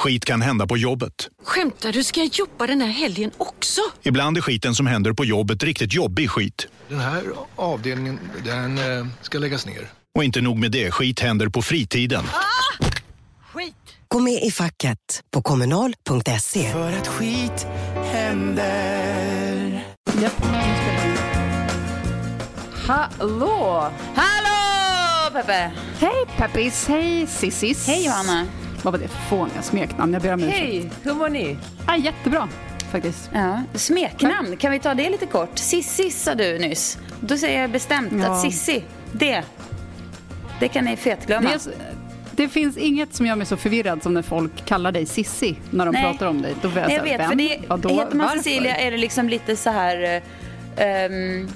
Skit kan hända på jobbet. Skämtar du? Ska jag jobba den här helgen också? Ibland är skiten som händer på jobbet riktigt jobbig skit. Den här avdelningen, den eh, ska läggas ner. Och inte nog med det, skit händer på fritiden. Skit! Gå med i facket på kommunal.se. För att skit händer. Japp. Hallå! Hallå Peppe! Hej Peppis, hej Sissis. Hej Johanna! Vad var det för fåniga smeknamn? Jag ber om ursäkt. Hej, hur mår ni? Ah, jättebra, faktiskt. Ja, smeknamn, kan vi ta det lite kort? Sissi sa du nyss. Då säger jag bestämt Ja. att Sissi, det, det kan ni fetglömma. Det, det finns inget som gör mig så förvirrad som när folk kallar dig Sissi när de Nej. pratar om dig. Då blir jag, jag vet, vem? för det, Vadå? heter man Varför? Cecilia är det liksom lite så här... ehm,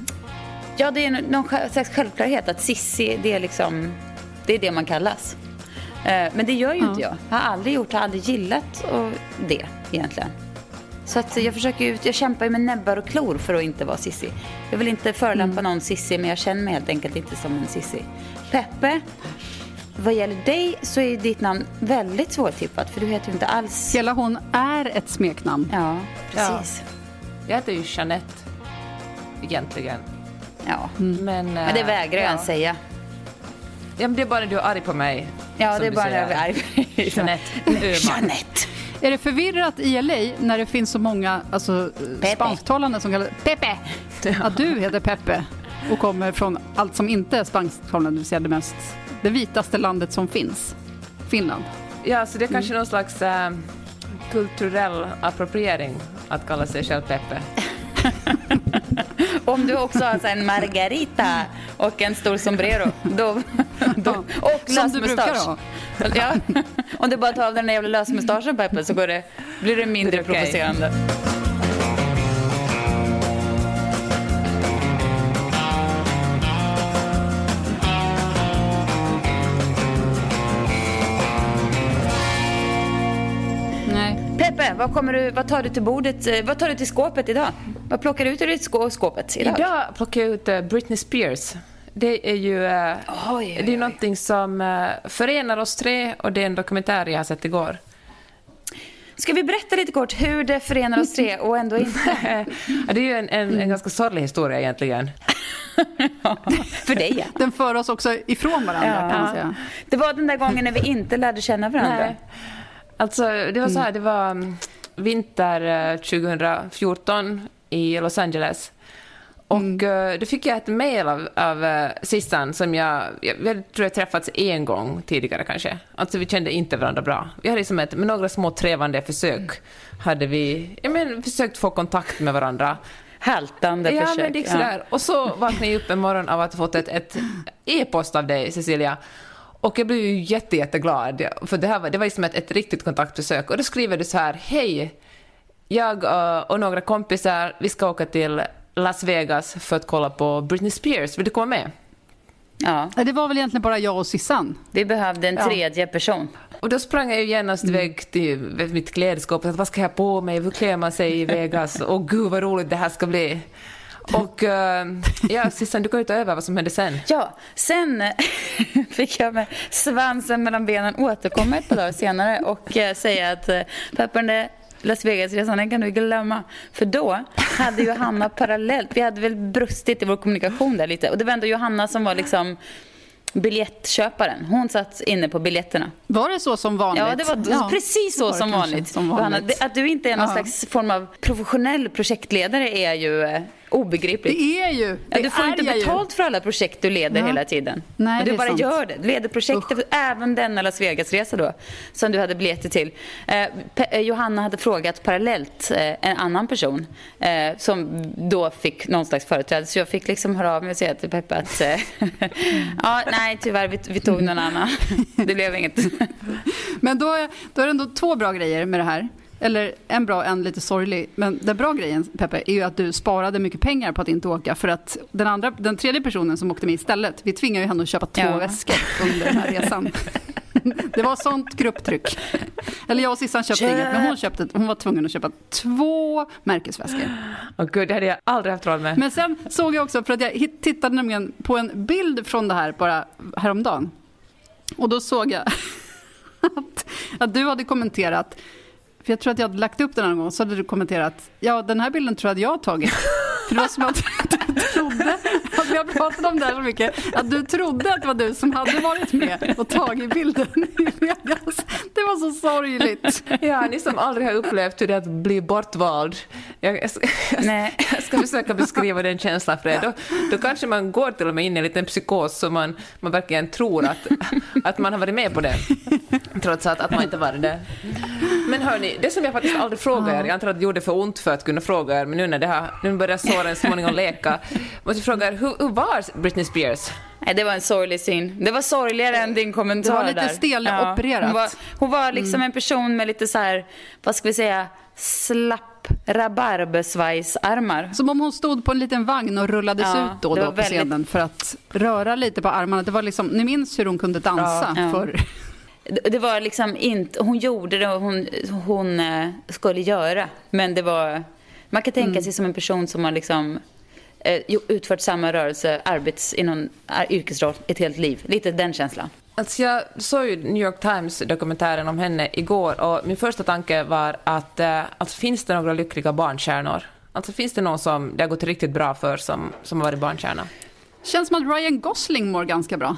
ja, det är någon slags självklarhet att Sissi, det är liksom... Det är det man kallas. Eh, men det gör ju Ja. inte jag. Jag har aldrig gjort, har aldrig gillat och det egentligen. Så att jag försöker ut, jag kämpar ju med näbbar och klor för att inte vara Sissi. Jag vill inte förolämpa Mm. någon Sissi, men jag känner mig helt enkelt inte som en Sissi. Peppe, vad gäller dig så är ditt namn väldigt svårtippat, för du heter ju inte alls... Hela hon är ett smeknamn. Ja, precis. Jag heter ju Jeanette, egentligen. Ja. Men, Men det eh, vägrar jag ja. ens säga. Ja, men det är bara du är arg på mig. Ja, det är du bara jag blir arg. Jeanette Öhman. Jeanette. Är det förvirrat i LA när det finns så många alltså, spansktalande som kallar Pepe? Att du heter Peppe och kommer från allt som inte är spansktalande, det vill säga det, mest, det vitaste landet som finns, Finland. Ja, så det är kanske någon slags eh, kulturell appropriering att kalla sig själv Peppe. Om du också har en margarita och en stor sombrero. Då, då, och Som du brukar ha. Ja. Om du bara tar av den där jävla lösmustaschen Peppe så går det, blir det mindre Det okej. provocerande. Vad, kommer du, vad tar du till bordet? eh, Vad tar du till skåpet idag? Vad plockar du ut ur skåpet idag? Idag plockar jag ut eh, Britney Spears. Det är ju eh, Oj, oj, det är oj. någonting som förenar oss tre och det är en dokumentär jag har sett igår. Ska vi berätta lite kort hur det förenar oss tre och ändå inte? Det är ju en, en, en ganska sorglig historia egentligen. För dig ja. Den för oss också ifrån varandra Ja. kan man säga. Det var den där gången när vi inte lärde känna varandra. Nej. Alltså, det var så här, det var mm, vinter eh, 2014 i Los Angeles. Och eh, då fick jag ett mejl av, av eh, Sissan som jag, jag, jag tror jag träffats en gång tidigare kanske. Alltså vi kände inte varandra bra. Vi hade liksom ett, med några små trevande försök hade vi jag men, försökt få kontakt med varandra. Haltande Ja, försök. men det gick sådär. Och så vaknade jag upp en morgon av att ha fått ett, e-post av dig, Cecilia. Och jag blev ju jätte, jätteglad, för det, här var, det var liksom ett, ett riktigt kontaktförsök. Och då skriver du så här, hej, jag eh, och några kompisar, vi ska åka till Las Vegas för att kolla på Britney Spears, vill du komma med? Ja, Det var väl egentligen bara jag och Sissan. vi behövde en Ja. tredje person. Och då sprang jag ju genast iväg till mitt klädskåp. Vad ska jag ha på mig? Hur klär man sig i Vegas? Och gud vad roligt det här ska bli. Och eh, ja, Sissan, du kan ju ta över vad som hände sen. Ja, sen fick jag med svansen mellan benen återkomma ett par dagar senare och eh, säga att eh, Pepparn, det Las Vegas-resan, den kan du glömma. För då hade Johanna parallellt, vi hade väl brustit i vår kommunikation där lite. Och det var ändå Johanna som var liksom biljettköparen. Hon satt inne på biljetterna. Var det så som vanligt? Ja, det var Ja, precis så var som, vanligt. som Johanna, vanligt. det- att du inte är någon Ja. slags form av professionell projektledare är ju eh, obegripligt. Det är ju... Ja, du får inte betalt ju. för alla projekt du leder ja. hela tiden. Nej, Men du bara sant. gör det. Du leder projektet, även denna Las Vegas-resa då, som du hade biljetter till. Eh, eh, Johanna hade frågat parallellt eh, en annan person eh, som då fick någon slags företräde. Så jag fick liksom höra av mig och säga till Peppe att eh, ja, nej tyvärr, vi, vi tog någon annan. Det blev inget. Men då då är det ändå två bra grejer med det här. Eller en bra, en lite sorglig. Men den bra grejen, Peppe, är ju att du sparade mycket pengar på att inte åka. För att den, andra, den tredje personen som åkte med istället, vi tvingade ju henne att köpa två Ja. väskor under den här resan. Det var sånt grupptryck. Eller jag och Sissan köpte Köp! inget, men hon, köpte, hon var tvungen att köpa två märkesväskor. Åh gud, det hade jag aldrig haft råd med. Men sen såg jag också, för att jag tittade nämligen på en bild från det här bara häromdagen. Och då såg jag att, att du hade kommenterat, för jag tror att jag hade lagt upp den någon gång, så hade du kommenterat, ja den här bilden tror jag att jag har tagit. För det var som att trodde, att vi har pratat om det här så mycket, att du trodde att det var du som hade varit med och tagit bilden i Vegas. Det var så sorgligt. Ja, ni som aldrig har upplevt hur det är att bli bortvald. Jag, Nej. jag ska försöka beskriva den känslan för er. Då, då kanske man går till och med in i en liten psykos så man, man verkligen tror att, att man har varit med på det. Trots att, att man inte varit det. Men hörni, det som jag faktiskt aldrig frågar er, jag antar att det gjorde för ont för att kunna fråga er, men nu när det har, nu börjar såren småningom leka, måste jag fråga hur, hur var Britney Spears? Nej, det var en sorglig syn. Det var sorgligare än din kommentar Det var lite stelopererat. Hon var, hon var liksom en person med lite så här, vad ska vi säga, slapp rabarbersvajsarmar. Som om hon stod på en liten vagn och rullades Ja, ut då och då på väldigt- scenen för att röra lite på armarna. Det var liksom, ni minns hur hon kunde dansa Ja. förr? Det var liksom inte, hon gjorde det hon, hon eh, skulle göra. Men det var, man kan tänka sig som en person som har liksom eh, utfört samma rörelse, arbets, inom ar- yrkesroll ett helt liv. Lite den känslan. Alltså jag såg ju New York Times-dokumentären om henne igår och min första tanke var att eh, alltså, finns det några lyckliga barnstjärnor? Alltså finns det någon som det har gått riktigt bra för som, som har varit barnstjärna? Känns som att Ryan Gosling mår ganska bra.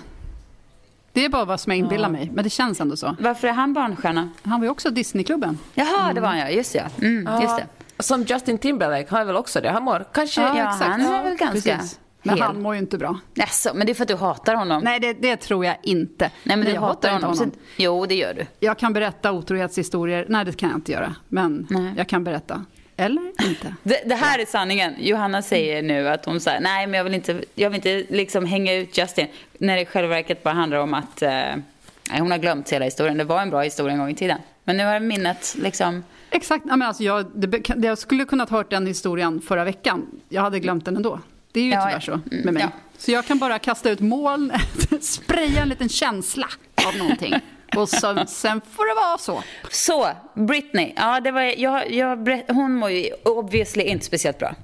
Det är bara vad som jag inbillar mig, men det känns ändå så. Varför är han barnstjärna? Han var ju också Disneyklubben. Jaha, det var han ja. Just ja. Mm, just det. Som Justin Timberlake har väl också det? Han mår kanske... Ja, han är väl ganska Precis. Men han mår ju inte bra. Jaså, men det är för att du hatar honom? Nej, det, det tror jag inte. Nej, men du jag hatar inte honom. Så, jo, det gör du. Jag kan berätta otrohetshistorier. Nej, det kan jag inte göra. Men Nej. jag kan berätta. Eller inte. Det, det här är sanningen. Johanna säger nu att hon säger nej men jag vill inte, jag vill inte liksom hänga ut Justin. När det i själva verket bara handlar om att eh, nej, hon har glömt hela historien. Det var en bra historia en gång i tiden. Men nu har minnet liksom... Exakt. Ja, men alltså jag, det, jag skulle kunnat hört den historien förra veckan. Jag hade glömt den ändå. Det är ju Ja, tyvärr så Mm, med mig. ja. Så jag kan bara kasta ut moln, spraya en liten känsla av någonting. Och så, sen får det vara så. Så, Britney. Ja, det var, jag, jag, hon mår ju obviously inte speciellt bra.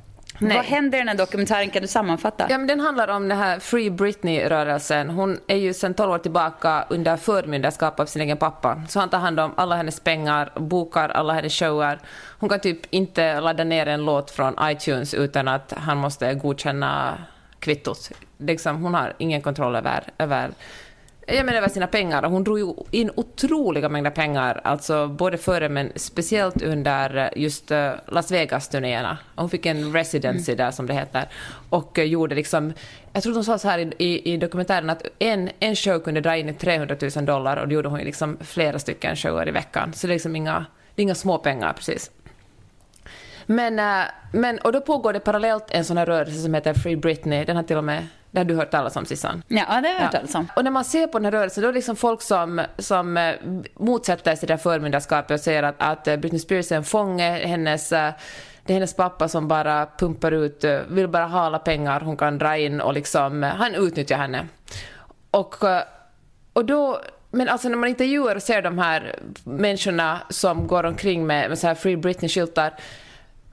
Nej. Vad händer i den här dokumentären? Kan du sammanfatta? Ja, men den handlar om den här Free Britney-rörelsen. Hon är ju sedan 12 år tillbaka under förmyndarskap av sin egen pappa. Så han tar hand om alla hennes pengar, bokar alla hennes shower. Hon kan typ inte ladda ner en låt från iTunes utan att han måste godkänna kvittot. Liksom, hon har ingen kontroll över, över jag menar över sina pengar hon drog ju in otroliga mängder pengar, alltså både före men speciellt under just eh, Las Vegas-turnéerna. Hon fick en residency där som det heter och eh, gjorde liksom, jag tror de sa så här i, i, i dokumentären att en, en show kunde dra in 300 000 dollar och då gjorde hon ju liksom flera stycken shower i veckan. Så det är liksom inga, det är inga små pengar precis. Men, eh, men, och då pågår det parallellt en sån här rörelse som heter Free Britney, den har till och med, det har du hört talas om Sissan? Ja, det har jag hört talas om. Och när man ser på den här rörelsen, då är det liksom folk som, som eh, motsätter sig det här förmyndarskapet och säger att, att eh, Britney Spears är en fånge, hennes, eh, det är hennes pappa som bara pumpar ut, vill bara ha alla pengar hon kan dra in och liksom, han utnyttjar henne. Och, och då, men alltså när man intervjuar och ser de här människorna som går omkring med, med så här Free Britney-skyltar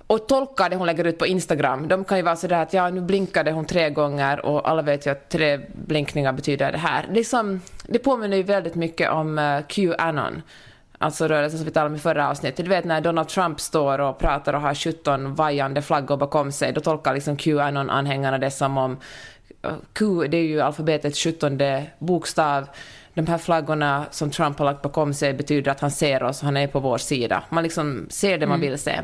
och tolkar det hon lägger ut på Instagram. De kan ju vara sådär att ja, nu blinkade hon tre gånger och alla vet ju att tre blinkningar betyder det här. Liksom, det påminner ju väldigt mycket om uh, Qanon. Alltså rörelsen som vi talade om i förra avsnittet. Du vet när Donald Trump står och pratar och har 17 vajande flaggor bakom sig, då tolkar liksom Qanon-anhängarna det som om uh, Q, det är ju alfabetets 17 bokstav. De här flaggorna som Trump har lagt bakom sig betyder att han ser oss, han är på vår sida. Man liksom ser det man vill se.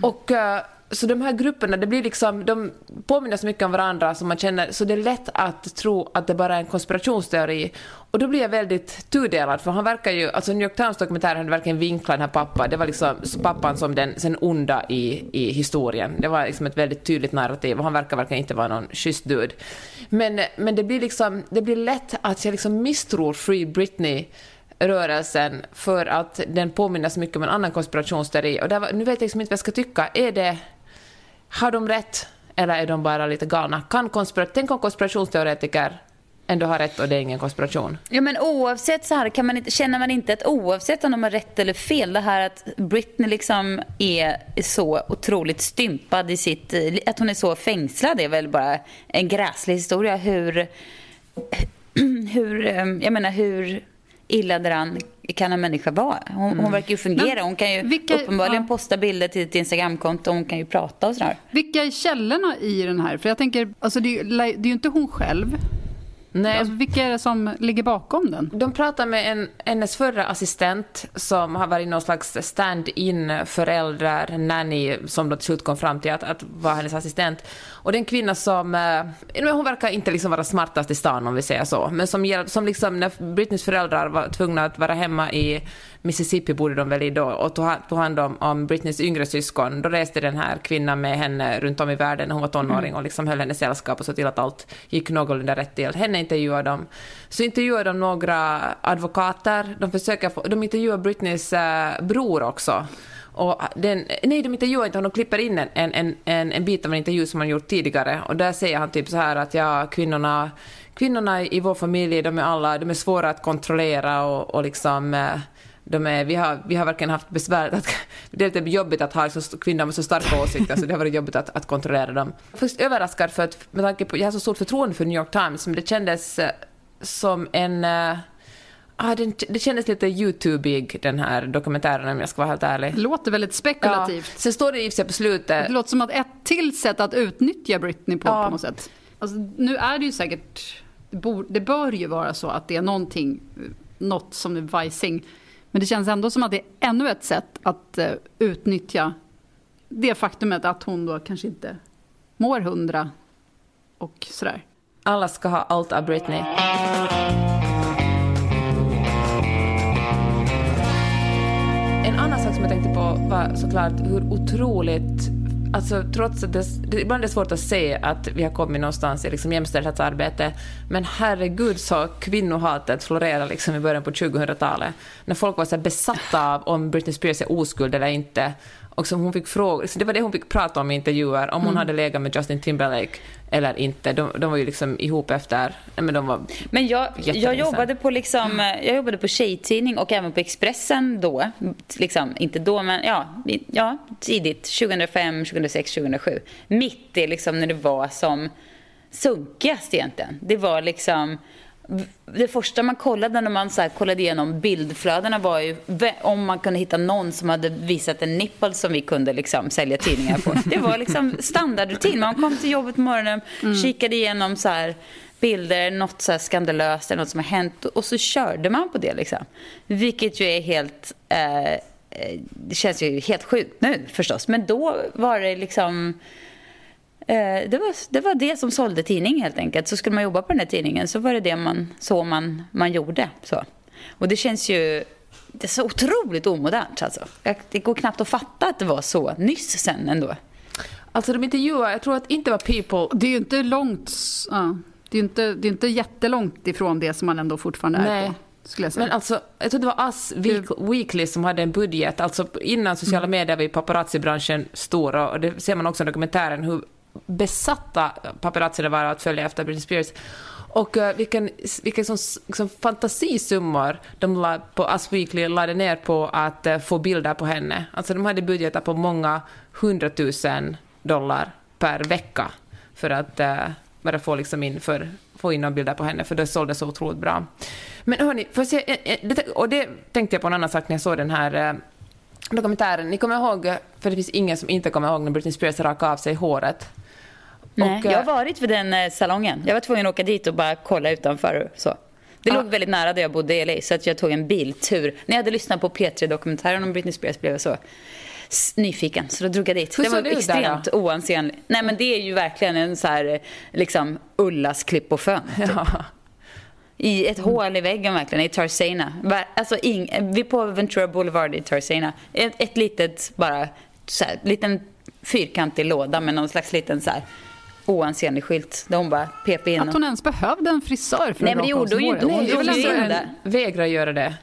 Och, eh, så de här grupperna, det blir liksom, de påminner så mycket om varandra som man känner, så det är lätt att tro att det bara är en konspirationsteori. Och då blir jag väldigt tudelad, för han verkar ju, alltså New York Times-dokumentären hade verkligen vinklat den här pappan, det var liksom pappan som den sen onda i, i historien. Det var liksom ett väldigt tydligt narrativ och han verkar verkligen inte vara någon schysst dude. Men, men det blir liksom, det blir lätt att jag liksom misstror Free Britney rörelsen för att den påminner så mycket om en annan konspirationsteori. Och var, nu vet jag liksom inte vad jag ska tycka. Är det har de rätt eller är de bara lite galna? Kan konspira Tänk om konspirationsteoretiker ändå har rätt och det är ingen konspiration. Ja men oavsett så här kan man inte, känner man inte att oavsett om de har rätt eller fel, det här att Britney liksom är så otroligt stympad i sitt, att hon är så fängslad är väl bara en gräslig historia hur, hur, eh, jag menar hur illa däran kan en människa vara. Hon, mm. hon verkar ju fungera. Hon kan ju vilka, uppenbarligen ja. posta bilder till ett Instagramkonto hon kan ju prata och sådär. Vilka är källorna i den här? För jag tänker, alltså det, är, det är ju inte hon själv. Nej. Alltså, vilka är det som ligger bakom den? De pratar med en, hennes förra assistent som har varit någon slags stand-in föräldrar, nanny, som då till slut kom fram till att, att vara hennes assistent. Och det är en kvinna som, eh, hon verkar inte liksom vara smartast i stan om vi säger så, men som, som liksom när Britneys föräldrar var tvungna att vara hemma i Mississippi bodde de väl i då och tog, hand om, om Britneys yngre syskon. Då reste den här kvinnan med henne runt om i världen när hon var tonåring mm. och liksom höll henne sällskap och såg till att allt gick någorlunda rätt till. Henne intervjuade de. Så intervjuade de några advokater. De, försöker få, de intervjuar Britneys äh, bror också. Och den, nej, de intervjuar inte honom, de klipper in en, en, en, en bit av en intervju som han gjort tidigare. Och där säger han typ så här att ja, kvinnorna, kvinnorna i vår familj, de är alla, de är svåra att kontrollera och, och liksom eh, de är, vi, har, vi har verkligen haft besvär, att, det är lite jobbigt att ha så, kvinnor med så starka åsikter, så det har varit jobbigt att, att kontrollera dem. Först överraskad för att, med tanke på, jag har så stort förtroende för New York Times, men det kändes eh, som en... Eh, Ah, den, det kändes lite YouTubeig, den här dokumentären om jag ska vara helt ärlig. Låter väldigt spekulativt. Ja. Sen står det i sig på slutet... Det låter som att ett till sätt att utnyttja Britney på, ja. på något sätt. Alltså, nu är det ju säkert... Det bör, det bör ju vara så att det är någonting, något som är vajsing men det känns ändå som att det är ännu ett sätt att uh, utnyttja det faktumet att hon då kanske inte mår hundra och sådär. Alla ska ha allt av Britney. Som jag tänkte på var såklart hur otroligt Alltså, trots att det, det, ibland är det svårt att se att vi har kommit någonstans i liksom jämställdhetsarbete, men herregud så kvinnohatet florerar liksom i början på 2000-talet. När folk var så besatta av om Britney Spears är oskuld eller inte. Och som hon fick fråga, det var det hon fick prata om i intervjuer, om hon mm. hade legat med Justin Timberlake eller inte. De, de var ju liksom ihop efter... Men, de var men jag, jag, jobbade på liksom, jag jobbade på tjejtidning och även på Expressen då. Liksom, inte då, men ja, ja tidigt. 2005, 2006, 2007. Mitt i liksom när det var som sunkigast egentligen. Det var liksom det första man kollade när man så kollade igenom bildflödena var ju om man kunde hitta någon som hade visat en nipple som vi kunde liksom sälja tidningar på. Det var liksom standardrutin. Man kom till jobbet på morgonen, mm. kikade igenom så här bilder, något så skandalöst eller något som har hänt och så körde man på det. Liksom. Vilket ju är helt... Eh, eh det känns ju helt sjukt nu förstås. Men då var det liksom Eh, det var, det var det som sålde tidning helt enkelt. Så skulle man jobba på den här tidningen så var det det man, så man, man gjorde. Så. Och det känns ju det är så otroligt omodernt alltså. Det går knappt att fatta att det var så nyss sen ändå. Alltså de intervjuar, jag tror att inte var People... Det är ju inte långt, ja, det är inte, det är inte jättelångt ifrån det som man ändå fortfarande Nej. är på. Men alltså, jag tror det var Us Weekly som hade en budget. Alltså innan sociala mm. medier var paparazzi-branschen stor och det ser man också i dokumentären hur besatta paparazzi var att följa efter Britney Spears. Och uh, vilken, vilka sån, sån fantasisummor de la på Us Weekly lade ner på att uh, få bilder på henne. Alltså de hade budgetar på många hundratusen dollar per vecka för att uh, bara få, liksom in för, få in några bilder på henne, för det sålde så otroligt bra. Men hörni, får se, och det tänkte jag på en annan sak när jag såg den här dokumentären. Ni kommer ihåg, för det finns ingen som inte kommer ihåg när Britney Spears rakade av sig håret. Nej, och, jag har eh, varit vid den eh, salongen. Jag var tvungen att åka dit och bara kolla utanför. Så. Det ah. låg väldigt nära där jag bodde i LA så att jag tog en biltur. När jag hade lyssnat på P3-dokumentären om Britney Spears blev jag så nyfiken, så då drog jag dit. Hur det var där extremt oansenligt. Nej men det är ju verkligen en så här, liksom Ullas klipp på sjön. Ja. I ett hål i väggen verkligen, i Tarzana. Alltså ing, vi på Ventura Boulevard i Tarzana. Ett, ett litet, bara, så här, liten fyrkantig låda med någon slags liten så här oansenlig skylt. Där hon bara pep in. Att och- hon ens behövde en frisör för Nej, att men det raka av gjorde sig hon ju håret. inte. Hon väl drog ju in där. en vägra göra det.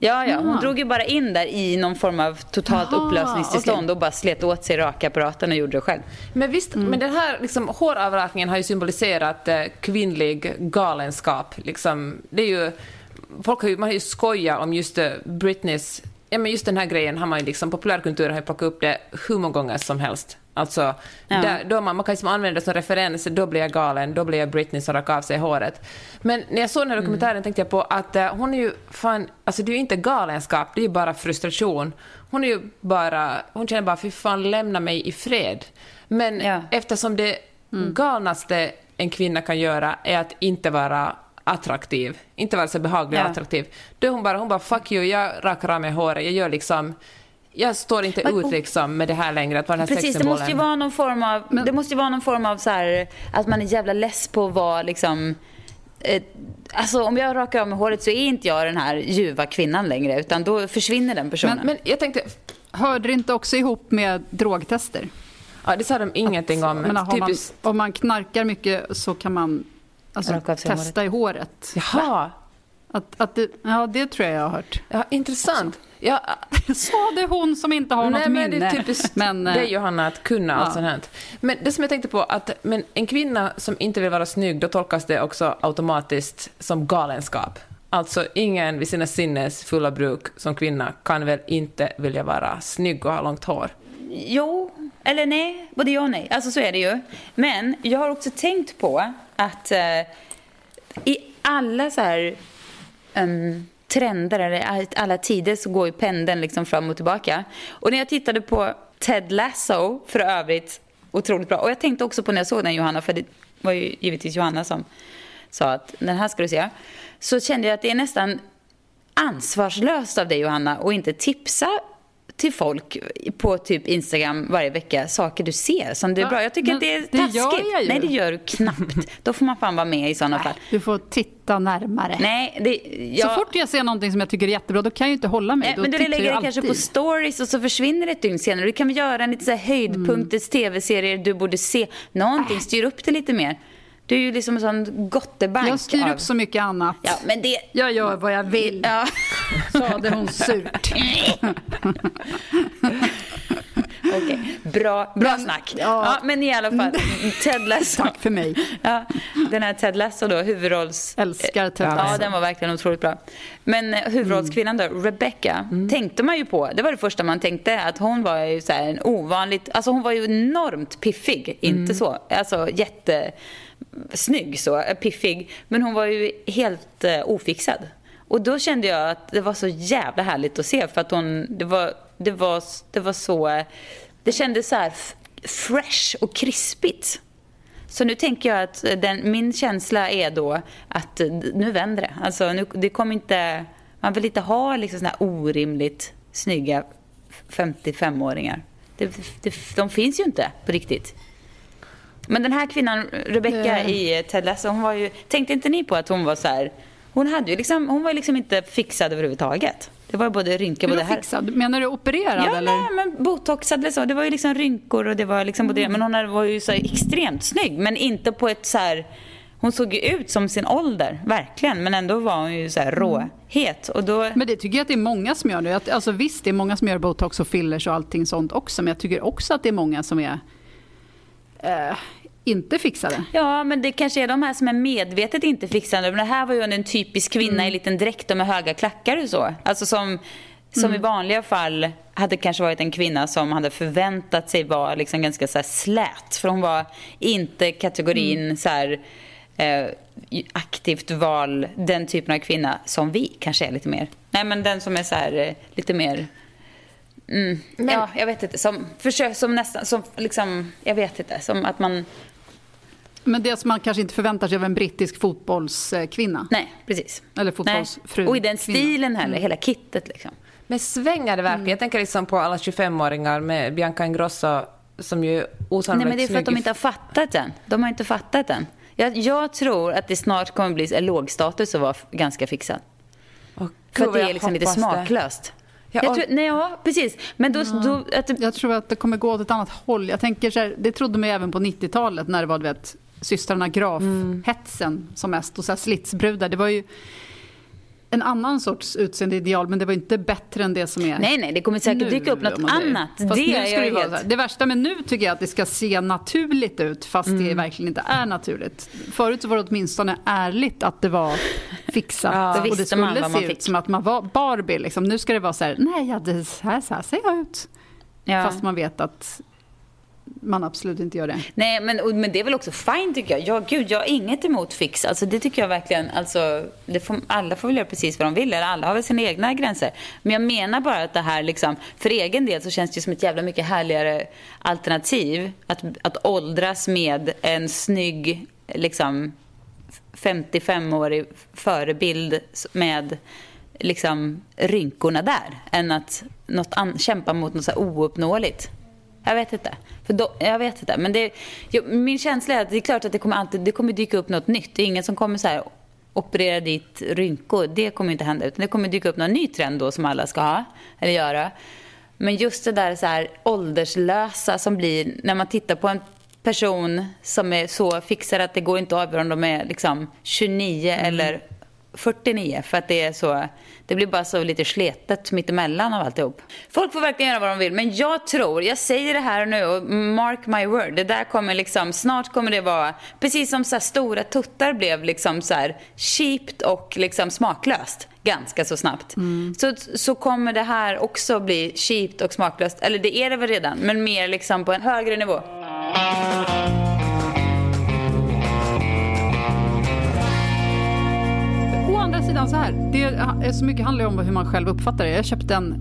Ja, ja, hon Jaha. drog ju bara in där i någon form av totalt Jaha, upplösningstillstånd okej. och bara slet åt sig rakapparaten och gjorde det själv. Men visst, men den här liksom, håravrakningen har ju symboliserat eh, kvinnlig galenskap. Liksom, det är ju, folk har ju, man har ju skojat om just eh, Britneys... Ja, men just den här grejen har man ju liksom, populärkulturen har ju plockat upp det hur många gånger som helst. Alltså, Ja. där, då man, man kan liksom använda det som referens, då blir jag galen, då blir jag Britney som rakar av sig håret. Men när jag såg den här dokumentären tänkte jag på att eh, hon är ju fan, alltså det är ju inte galenskap, det är ju bara frustration. Hon är ju bara, hon känner bara fy fan lämna mig i fred. Men Ja. eftersom det galnaste en kvinna kan göra är att inte vara attraktiv, inte vara så behaglig och Ja. attraktiv, då hon bara, hon bara fuck you, jag rakar av mig håret, jag gör liksom jag står inte Men- ut liksom med det här längre, att vara den här Precis, det måste ju vara någon form av, det måste ju vara någon form av så här, att man är jävla less på att vara liksom eh, Alltså om jag rakar av mig håret så är inte jag den här ljuva kvinnan längre utan då försvinner den personen. Men jag tänkte, Hörde det inte också ihop med drogtester? ja, det sa de ingenting om. Jag menar, har man, Typiskt, om man knarkar mycket så kan man alltså, testa i håret. jaha, Att, att det, ja, det tror jag jag har hört. ja, intressant. Ja, Sa det hon som inte har Nej, något men minne? det är typiskt Men, eh, dig Johanna att kunna allt ja. sånt här. Men det som jag tänkte på, att men en kvinna som inte vill vara snygg, då tolkas det också automatiskt som galenskap. Alltså ingen vid sina sinnes fulla bruk som kvinna kan väl inte vilja vara snygg och ha långt hår. Jo, eller nej, både ja och nej. Alltså så är det ju. Men jag har också tänkt på att eh, i alla så här um, trender, eller alla tider, så går ju pendeln liksom fram och tillbaka. Och när jag tittade på Ted Lasso, för övrigt otroligt bra. Och jag tänkte också på när jag såg den Johanna, för det var ju givetvis Johanna som sa att den här ska du se. Så kände jag att det är nästan ansvarslöst av dig Johanna att inte tipsa till folk på typ Instagram varje vecka saker du ser som det är Ja, bra. Jag tycker att det är det taskigt. gör jag ju. Nej, det gör du knappt. Då får man fan vara med i sådana fall. Du får titta närmare. Nej, det, jag, Så fort jag ser någonting som jag tycker är jättebra, då kan jag ju inte hålla mig. Nej, då men du tittar lägger jag det kanske på stories och så försvinner det ett dygn senare. Du kan väl göra en lite så här höjdpunktens tv-serier du borde se. Någonting, styr upp det lite mer. Du är ju liksom en sån gottebank Jag styr av... upp så mycket annat. Ja, men det... Jag gör vad jag vill, Ja. sade hon surt. Okej, bra, bra snack. ja. Ja. men i alla fall, Ted Lasso. Tack för mig. Ja, den här Ted Lasso då, huvudrolls... Älskar Ted Ja, Lasso. den var verkligen otroligt bra. Men eh, huvudrollskvinnan då, Rebecca, tänkte man ju på. Det var det första man tänkte, att hon var ju så en ovanligt... Alltså hon var ju enormt piffig, inte så. Alltså Snygg så, eh, piffig. Men hon var ju helt eh, ofixad. Och då kände jag att det var så jävla härligt att se för att hon, det var, det var, det var så, eh, det kändes så här fresh och krispigt. Så nu tänker jag att eh, den, min känsla är då att nu vänder det. Alltså nu, det kommer inte, man vill inte ha liksom såna här orimligt snygga 55-åringar. Det, det, de finns ju inte på riktigt. Men den här kvinnan, Rebecca Nej. i eh, Ted Lasso, hon var ju, tänkte inte ni på att hon var så här, hon, hade ju liksom, hon var liksom inte fixad överhuvudtaget. Det var både rynkor både du här. fixad? Menar du opererad Ja, eller? nej, men botoxad eller så. Det var ju liksom rynkor och det var liksom både, men hon var ju så extremt snygg. Men inte på ett så här, hon såg ju ut som sin ålder, verkligen. Men ändå var hon ju så här råhet. Och då, Men det tycker jag att det är många som gör nu. Alltså visst, det är många som gör botox och fillers och allting sånt också. Men jag tycker också att det är många som är eh, inte fixade. ja, men det kanske är de här som är medvetet inte fixande. Men det här var ju en typisk kvinna i en liten dräkt och med höga klackar och så. Alltså som, som i vanliga fall hade kanske varit en kvinna som hade förväntat sig vara liksom ganska så här slät. För hon var inte kategorin så här eh, aktivt val, den typen av kvinna som vi kanske är lite mer. Nej men den som är så här eh, lite mer Mm, ja, jag vet inte. Som, försök, som nästan, som liksom, jag vet inte. Som att man, Men det som man kanske inte förväntar sig av en brittisk fotbollskvinna. nej precis. Eller Nej. fotbollsfru. Och i den stilen heller, hela kittet liksom. Men svänger det verkligen? Mm. Jag tänker liksom på alla 25-åringar med Bianca Ingrosso som ju Nej, osannolikt men det är för att de inte har fattat än. De har inte fattat än. Jag, jag tror att det snart kommer bli en lågstatus att vara ganska fixad. Åh, För att det är liksom lite det. smaklöst. Ja, Jag tror, nej, ja, precis. Men då... då att, Jag tror att det kommer gå åt ett annat håll. Jag tänker så här, det trodde man ju även på 90-talet när det var vet, systrarna Graf-hetsen som mest och så här slitsbrudar. Det var ju en annan sorts utseendeideal men det var inte bättre än det som är nej, nej, det kommer säkert nu, dyka upp något annat. Det det, vara det värsta med nu tycker jag att det ska se naturligt ut fast det verkligen inte är naturligt. Förut så var det åtminstone ärligt att det var fixat Ja, och det skulle se ut som att man var Barbie. Liksom. Nu ska det vara så här, nej ja, det, så, här, så här ser jag ut. Ja. Fast man vet att man absolut inte gör det. Nej, men, och- men det är väl också fine tycker jag. Ja, gud, jag har inget emot fix. Alltså, det tycker jag verkligen. Alltså, det får, alla får väl göra precis vad de vill. Eller alla har väl sina egna gränser. Men jag menar bara att det här, liksom, för egen del så känns det ju som ett jävla mycket härligare alternativ. Att, att åldras med en snygg, liksom, 55-årig förebild med liksom rynkorna där än att något an- kämpa mot något så här ouppnåeligt. Jag vet inte. För då, jag vet inte. Men det, jag, min känsla är att det är klart att det kommer, alltid, det kommer dyka upp något nytt. Det är ingen som kommer så här operera dit rynkor. Det kommer inte hända. Utan det kommer dyka upp någon ny trend då som alla ska ha eller göra. Men just det där, så här ålderslösa som blir när man tittar på en person som är så fixad att det går inte att avgöra om de är liksom 29 eller 49 för att det är så det blir bara så lite sletet mittemellan av alltihop. Folk får verkligen göra vad de vill men jag tror, jag säger det här nu och mark my word, det där kommer liksom, snart kommer det vara precis som så här stora tuttar blev liksom så här cheapt och liksom smaklöst ganska så snabbt. Så, så kommer det här också bli cheapt och smaklöst, eller det är det väl redan, men mer liksom på en högre nivå. Så här, det är så mycket handlar ju om hur man själv uppfattar det. Jag köpte en,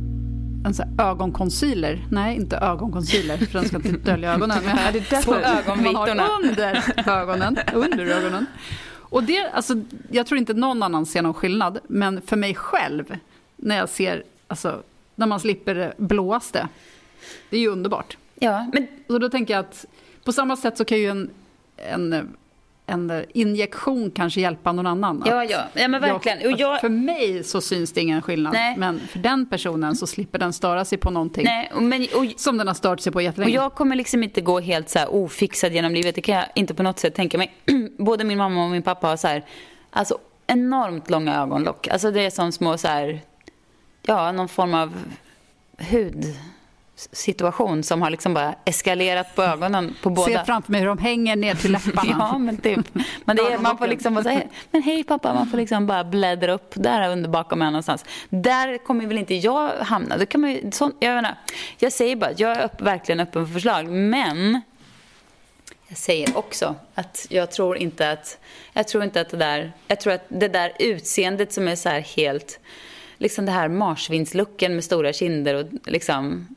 en så här ögonconcealer. Nej, inte ögonconcealer, för den ska inte dölja ögonen. Men Ja, det är därför. Man har under ögonen. Under ögonen. Och det, alltså, jag tror inte någon annan ser någon skillnad, men för mig själv, när jag ser, alltså, när man slipper det blåaste, det är ju underbart. Ja, men Så då tänker jag att på samma sätt så kan ju en, en, en injektion kanske hjälpa någon annan. Ja, ja. Ja, men verkligen. Jag, Och jag- För mig så syns det ingen skillnad. Nej. Men för den personen så slipper den störa sig på någonting nej, och- men, och, som den har stört sig på Och jättelänge. jag kommer liksom inte gå helt så ofixad genom livet. Det kan jag inte på något sätt tänka mig. Både min mamma och min pappa har så här, alltså enormt långa ögonlock. Alltså det är som små så här, ja, någon form av hudsituation som har liksom bara eskalerat på ögonen på båda. Ser framför mig hur de hänger ner till läpparna. Ja, men typ. Men det är, man får liksom bara säga, men hej pappa, man får liksom bara bläddra upp där under bakom mig någonstans. Där kommer väl inte jag hamna. Då kan man ju, sån, jag, menar, jag säger bara att jag är upp, verkligen öppen för förslag, men jag säger också att jag tror inte att, jag tror inte att det där, jag tror att det där utseendet som är så här helt, liksom det här marsvinslucken med stora kinder och liksom,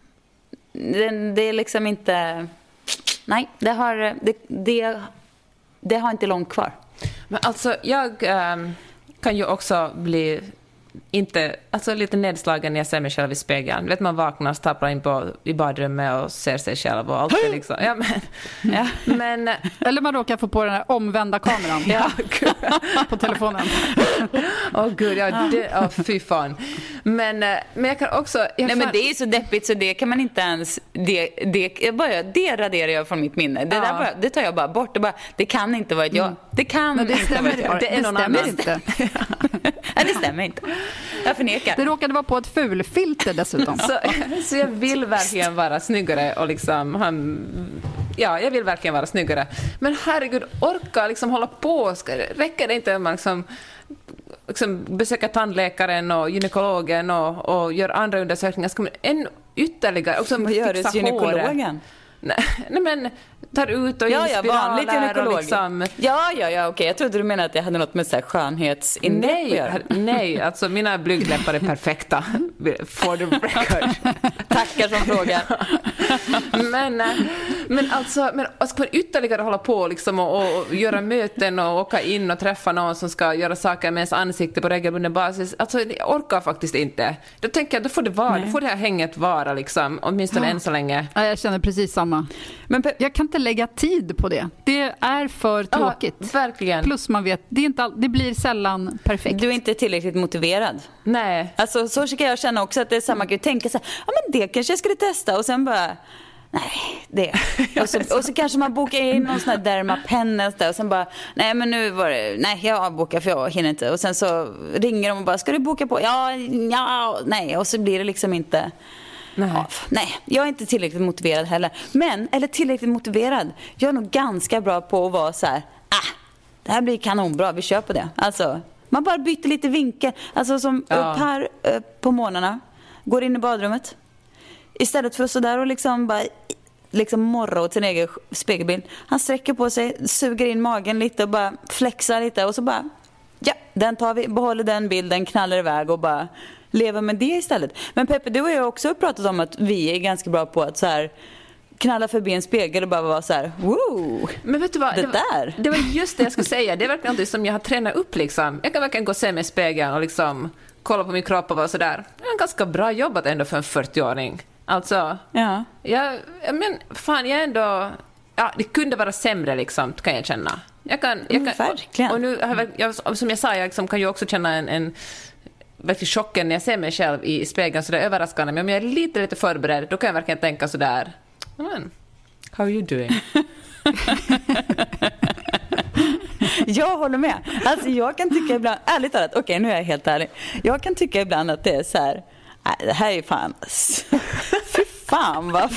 det, det är liksom inte, nej, det har, det, det, det har inte långt kvar. Men alltså, jag ehm, kan ju också bli inte, alltså lite nedslagen när jag ser mig själv i spegeln. Vet man vaknar, stapplar in på, i badrummet och ser sig själv och allt är liksom... Ja, men, Ja. men Eller man råkar få på den här omvända kameran Ja, på telefonen. Åh gud, ja, det, oh, fy fan. Men, eh, men jag kan också... Jag Nej men fan- det är så deppigt så det kan man inte ens, det, det, jag bara, det raderar jag från mitt minne. Det, Ja. där bara, det tar jag bara bort. Det, bara, det kan inte vara ett jag. Det kan Men det inte vara stämmer, jag. det, Det stämmer annan. inte. Nej, det stämmer inte. Jag förnekar. Det råkade vara på ett fulfilter dessutom. Så, så jag vill verkligen vara snyggare och liksom... Han, ja, jag vill verkligen vara snyggare. Men herregud, orka liksom hålla på? Ska, räcker det inte om man liksom, liksom besöker tandläkaren och gynekologen och, och gör andra undersökningar? Ska man än ytterligare... Också Vad gör du hos gynekologen? Nej, nej men tar ut och Ja, ja, vanligt gynekolog. och liksom... Ja, ja, ja, okej. Jag trodde du menade att jag hade något med så här skönhetsingrepp att Nej, göra. nej, alltså mina blygdläppar är perfekta. For the record. Tackar som frågar. Men, eh, men alltså, men ska man ytterligare hålla på liksom och, och, göra möten och åka in och träffa någon som ska göra saker med ens ansikte på regelbunden basis, alltså jag orkar faktiskt inte. Då tänker jag, då får det vara, då får det här hänget vara liksom, åtminstone än så länge. Ja, jag känner precis samma. Men Jag kan inte lägga tid på det. Det är för tråkigt. Ja, verkligen. Plus man vet, det, är inte all, det blir sällan perfekt. du är inte tillräckligt motiverad. Nej. Alltså så kan jag känna också att det är samma grej. Tänka så här, ja men det kanske jag skulle testa och sen bara Nej, det. Och så, och så kanske man bokar in någon sån här dermapen och sen bara, nej men nu var det, nej jag avbokar för jag hinner inte. Och sen så ringer de och bara, ska du boka på? Ja, ja, nej. Och så blir det liksom inte. Nej. Ja, nej, jag är inte tillräckligt motiverad heller. Men, eller tillräckligt motiverad. Jag är nog ganska bra på att vara så här, ah, det här blir kanonbra, vi kör på det. Alltså, man bara byter lite vinkel. Alltså som Ja. upp här eh, på morgnarna, går in i badrummet. Istället för att sådär och liksom bara liksom morra åt sin egen spegelbild. Han sträcker på sig, suger in magen lite och bara flexar lite och så bara ja, den tar vi, behåller den bilden, knallar iväg och bara lever med det istället. Men Peppe, du och jag har också pratat om att vi är ganska bra på att så här knalla förbi en spegel och bara vara så här, woo! Men vet du vad? Det var, där. Det var just det jag skulle säga. Det är verkligen något som jag har tränat upp liksom. Jag kan verkligen gå och se mig i spegeln och liksom kolla på min kropp och vara sådär. Det är ganska bra jobbat ändå för en 40-åring. Alltså, Ja. jag, ja, men fan jag är ändå... Ja, det kunde vara sämre liksom, kan jag känna. Jag kan, jag Mm, kan, verkligen. Och, nu, jag som jag sa, jag liksom kan ju också känna en, en verkligen chocken när jag ser mig själv i spegeln, så det är överraskande. Men om jag är lite, lite förberedd, då kan jag verkligen tänka sådär, men, how are you doing? Jag håller med. Alltså jag kan tycka ibland, ärligt talat, okej nu är jag helt ärlig. Jag kan tycka ibland att det är så här, det här är ju fan, fy fan vad,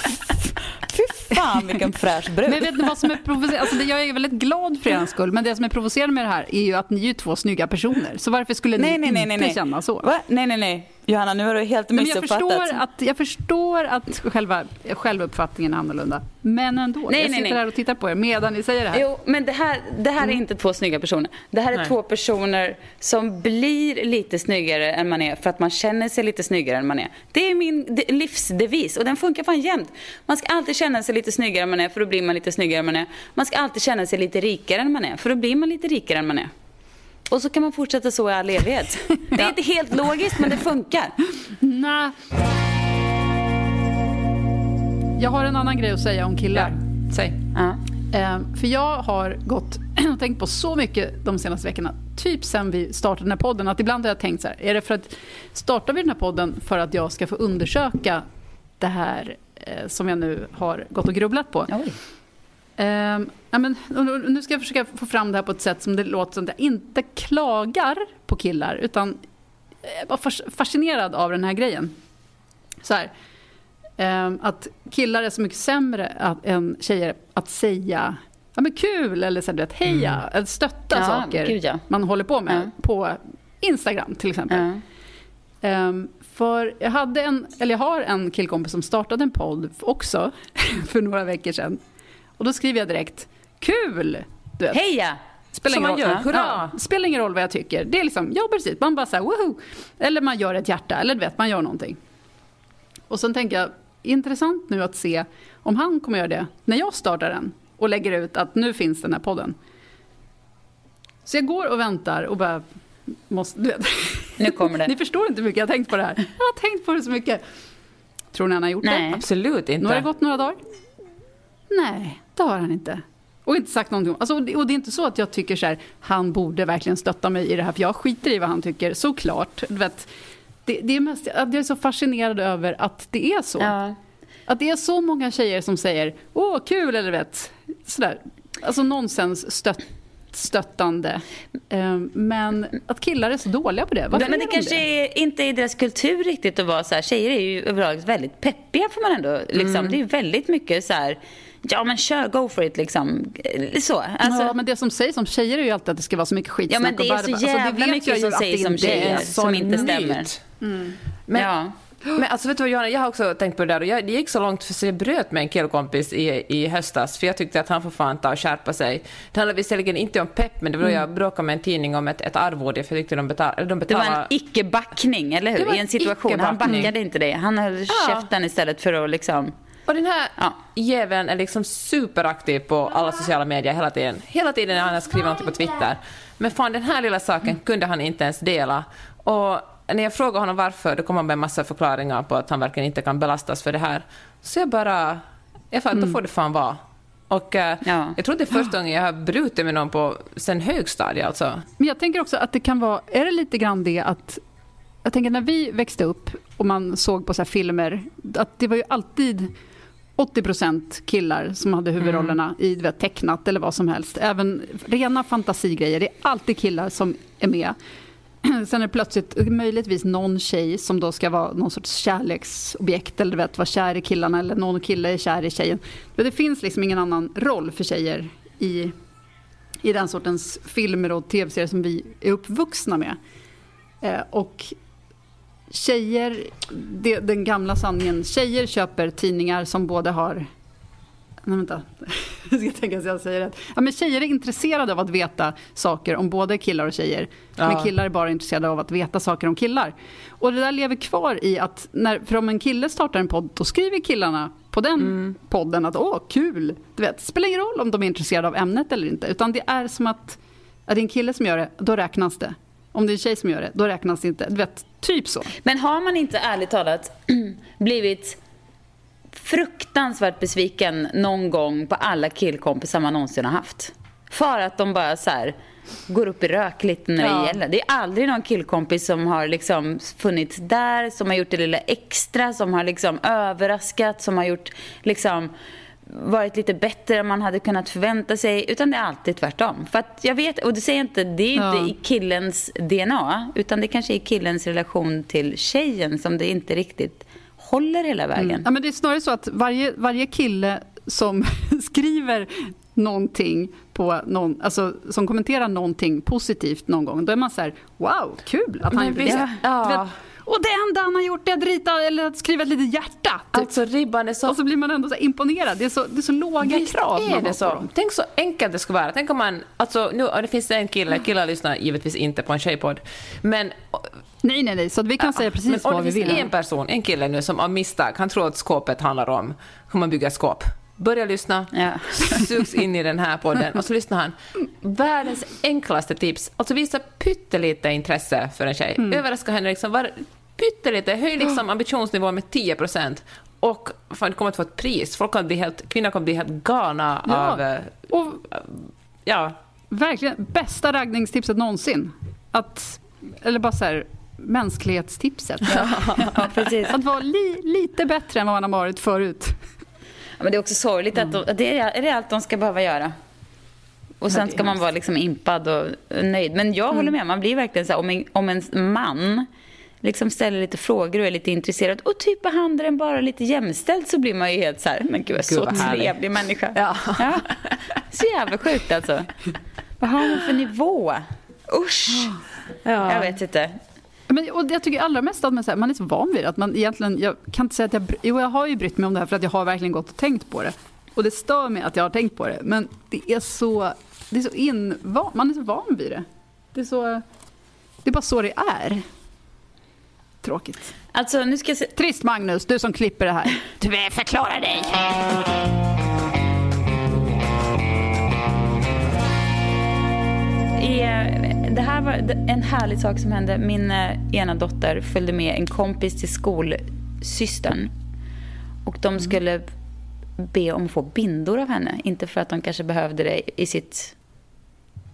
fy fan vilken fräsch brud. Men vet ni vad som är provocerande? Alltså, jag är väldigt glad för er skull, men det som är provocerande med det här är ju att ni är två snygga personer. Så varför skulle ni nej, nej, nej, inte känna så? Va? Nej, nej, nej. Johanna, nu har du helt men jag, missuppfattat. förstår att, jag förstår att själva självuppfattningen är annorlunda. Men ändå. Nej, jag nej, sitter nej. här och tittar på er medan ni säger det här. Jo, men det här, det här är inte två snygga personer. Det här är Nej. två personer som blir lite snyggare än man är för att man känner sig lite snyggare än man är. Det är min de- livsdevis och den funkar fan jämt. Man ska alltid känna sig lite snyggare än man är för då blir man lite snyggare än man är. Man ska alltid känna sig lite rikare än man är för då blir man lite rikare än man är. Och så kan man fortsätta så i all evighet. Det är inte helt logiskt men det funkar. Nej. Jag har en annan grej att säga om killar. Säg. Ja. Eh, för jag har gått och tänkt på så mycket de senaste veckorna, typ sen vi startade den här podden, att ibland har jag tänkt så här, är det för att startar vi den här podden för att jag ska få undersöka det här eh, som jag nu har gått och grubblat på? Oj. Ehm, ja, men, nu- ska jag försöka få fram det här på ett sätt som det låter som att jag inte klagar på killar, utan jag bara fas- fascinerad av den här grejen. Så här, ehm, att killar är så mycket sämre att, än tjejer att säga ja, men kul eller så här, du vet, heja, eller stötta Ja, saker gud, ja. man håller på med Ja. på Instagram till exempel. Ehm, för jag, hade en, eller jag har en killkompis som startade en podd också för några veckor sedan. Och då skriver jag direkt ”Kul!” du vet. Heja! Spelar Som ingen man roll. gör, hurra! Ja, spelar ingen roll vad jag tycker. Det är liksom, ja precis, man bara såhär woho! Eller man gör ett hjärta, eller du vet, man gör någonting. Och sen tänker jag, intressant nu att se om han kommer göra det när jag startar den och lägger ut att nu finns den här podden. Så jag går och väntar och bara måste, du vet. Nu kommer det. Ni förstår inte hur mycket jag har tänkt på det här. Jag har tänkt på det så mycket. Tror ni han har gjort Nej. det? Absolut inte. Nu har det gått några dagar. Nej, det har han inte. Och inte sagt någonting. Alltså, och det- och det är inte så att jag tycker så här, han borde verkligen stötta mig i det här, för jag skiter i vad han tycker, såklart. Du vet, det, det är mest jag är så fascinerad över att det är så. Ja. Att det är så många tjejer som säger åh kul eller vet, sådär. Alltså nonsens stött, stöttande. Eh, Men att killar är så dåliga på det. Varför Men det är de kanske är inte i deras kultur riktigt att vara så här. Tjejer är ju överlag väldigt peppiga får man ändå. Liksom. Det är ju väldigt mycket så här. Ja men kör, go for it liksom. Så. Alltså, ja, men det som sägs om tjejer är ju alltid att det ska vara så mycket skitsnack. Ja, men det är bara- så alltså, det jävla vet mycket som det sägs om tjejer som inte stämmer. Men, ja. Men alltså vet du vad Johanna, jag har också tänkt på det där och jag, det gick så långt för så jag bröt med en killkompis i, i höstas för jag tyckte att han får fan ta och skärpa sig. Det handlade visserligen inte om pepp men det var då jag bråkade med en tidning om ett, ett arvode för jag tyckte de, betal, de Det betalade... var en icke-backning, eller Det hur? var I en situation. Han backade inte dig. Han höll käften istället för att liksom... Och den här Ja. jäveln är liksom superaktiv på alla sociala medier hela tiden. Hela tiden när han skriver något på Twitter. Men fan, den här lilla saken kunde han inte ens dela. Och när jag frågade honom varför, då kom han med en massa förklaringar på att han verkligen inte kan belastas för det här. Så jag bara... Jag fan, då får det fan vara. Och eh, Ja. jag tror det är första gången jag har brutit med någon på sen högstadiet alltså. Men jag tänker också att det kan vara, är det lite grann det att jag tänker när vi växte upp och man såg på så filmer, att det var ju alltid 80% killar som hade huvudrollerna i du vet, tecknat eller vad som helst. Även rena fantasigrejer, det är alltid killar som är med. Sen är det plötsligt möjligtvis någon tjej som då ska vara någon sorts kärleksobjekt eller vet, vara kär i killarna eller någon kille är kär i tjejen. Men det finns liksom ingen annan roll för tjejer i, i den sortens filmer och tv-serier som vi är uppvuxna med. Eh, och tjejer, det, den gamla sanningen, tjejer köper tidningar som både har Nej, vänta. Jag ska tänka så jag säger rätt. Ja, men tjejer är intresserade av att veta saker om både killar och tjejer. Men Ja. killar är bara intresserade av att veta saker om killar. Och det där lever kvar i att, när, för om en kille startar en podd, då skriver killarna på den podden att åh, kul! Du vet, spelar ingen roll om de är intresserade av ämnet eller inte. Utan det är som att, är det en kille som gör det, då räknas det. Om det är en tjej som gör det, då räknas det inte. Du vet, typ så. Men har man inte ärligt talat blivit fruktansvärt besviken någon gång på alla killkompisar man någonsin har haft? För att de bara så här går upp i rök lite när det Ja. gäller. Det är aldrig någon killkompis som har liksom funnits där, som har gjort det lilla extra, som har liksom överraskat, som har gjort liksom varit lite bättre än man hade kunnat förvänta sig. Utan det är alltid tvärtom. För att jag vet, och det säger inte, det är Ja. inte i killens DNA. Utan det kanske är killens relation till tjejen som det inte riktigt håller hela vägen. Ja, men det är snarare så att varje, varje kille som skriver någonting på någon, alltså som kommenterar någonting positivt någon gång, då är man så här, wow, kul att han Men gjorde det. ja. Och det enda han har gjort är att rita eller att skriva ett litet hjärta. Typ. Alltså ribban är så och så blir man ändå så imponerad. Det är så, det är så låga Visst krav är det så. dem. Tänk så enkelt det skulle vara. Tänk om man, alltså nu, det finns en kille, killar lyssnar givetvis inte på en tjejpodd, men Nej, nej, nej, så vi kan säga precis men vad om vi det finns vill. en person, en kille nu som av misstag, han tror att skåpet handlar om hur man bygger skåp. Börja lyssna, Ja. sugs in i den här podden och så lyssnar han. Världens enklaste tips, alltså visa pyttelite intresse för en tjej. Mm. Överraska henne liksom, var pyttelite, höj liksom ambitionsnivån med 10 procent. Och fan, du kommer att få ett pris. Folk kommer bli helt, kvinnor kommer bli helt galna Ja. av... eh, Och Ja, verkligen, bästa raggningstipset någonsin. Att, eller bara så här, mänsklighetstipset. Ja, precis. Att vara li, lite bättre än vad man har varit förut. Ja, Men det är också sorgligt att, de, att det är, är det allt de ska behöva göra. Och sen ska man vara liksom impad och nöjd. Men jag håller med, man blir verkligen så här, om en, om en man liksom ställer lite frågor och är lite intresserad och typ behandlar den bara lite jämställt så blir man ju helt så här, men gud, är så trevlig människa. Ja. Så jävla sjukt alltså. Vad har man för nivå? Usch! Jag vet inte. Men, och jag tycker allra mest att man, så här, man är så van vid det. Att man egentligen, jag kan inte säga att jag... Jo, jag har ju brytt mig om det här för att jag har verkligen gått och tänkt på det. Och det stör mig att jag har tänkt på det. Men det är så... Det är så invan, man är så van vid det. Det är så... Det är bara så det är. Tråkigt. Alltså, nu ska se. Trist Magnus, du som klipper det här. Du vill förklara dig. Eh, det här var en härlig sak som hände. Min eh, ena dotter följde med en kompis till skolsystern. Och de skulle be om att få bindor av henne. Inte för att de kanske behövde det i sitt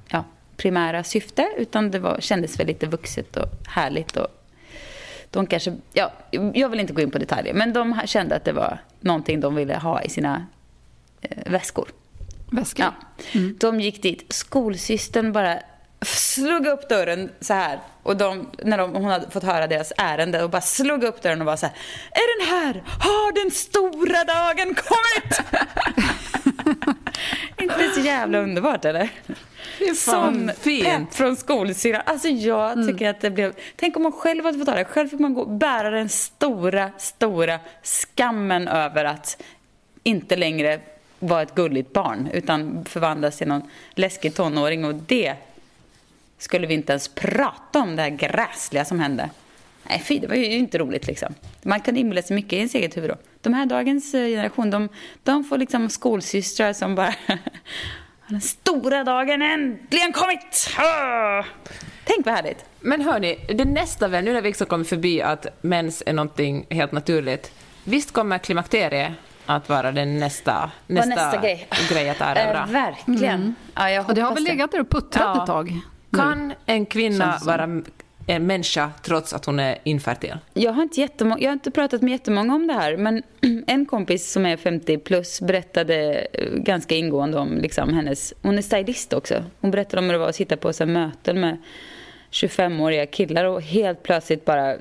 ja, primära syfte. Utan det var, kändes väl lite vuxet och härligt. Och de kanske, ja, jag vill inte gå in på detaljer. Men de kände att det var någonting de ville ha i sina eh, väskor. Väska. Ja. De gick dit. Skolsystern bara slog upp dörren så här. Och de, när de, hon hade fått höra deras ärende och bara slog upp dörren och var så här. Är den här? Har den stora dagen kommit? inte så jävla underbart eller? Som pepp från skolsyrran. Alltså jag Mm. tycker att det blev... Tänk om man själv hade fått ha det. Själv fick man gå bära den stora, stora skammen över att inte längre vara ett gulligt barn utan förvandlas till någon läskig tonåring och det skulle vi inte ens prata om det här gräsliga som hände. Nej, fy, det var ju inte roligt liksom. Man kan inbilla sig mycket i ens eget huvud då. De här dagens eh, generation, de, de får liksom skolsystrar som bara... Den stora dagen äntligen kommit! Ah! Tänk vad härligt. Men hörni, det nästa väl, nu när vi också kommer förbi att mens är någonting helt naturligt, visst kommer klimakterie att vara den nästa, nästa, nästa grej? grej att erövra? Eh, verkligen. Ja, jag Och det har väl legat där och puttrat Ja. ett tag. Kan en kvinna vara en människa trots att hon är infertil? Jag har, inte jag har inte pratat med jättemånga om det här, men en kompis som är 50 plus berättade eh, ganska ingående om liksom, hennes... Hon är stylist också. Hon berättade om hur det var att sitta på så här, möten med 25-åriga killar och helt plötsligt bara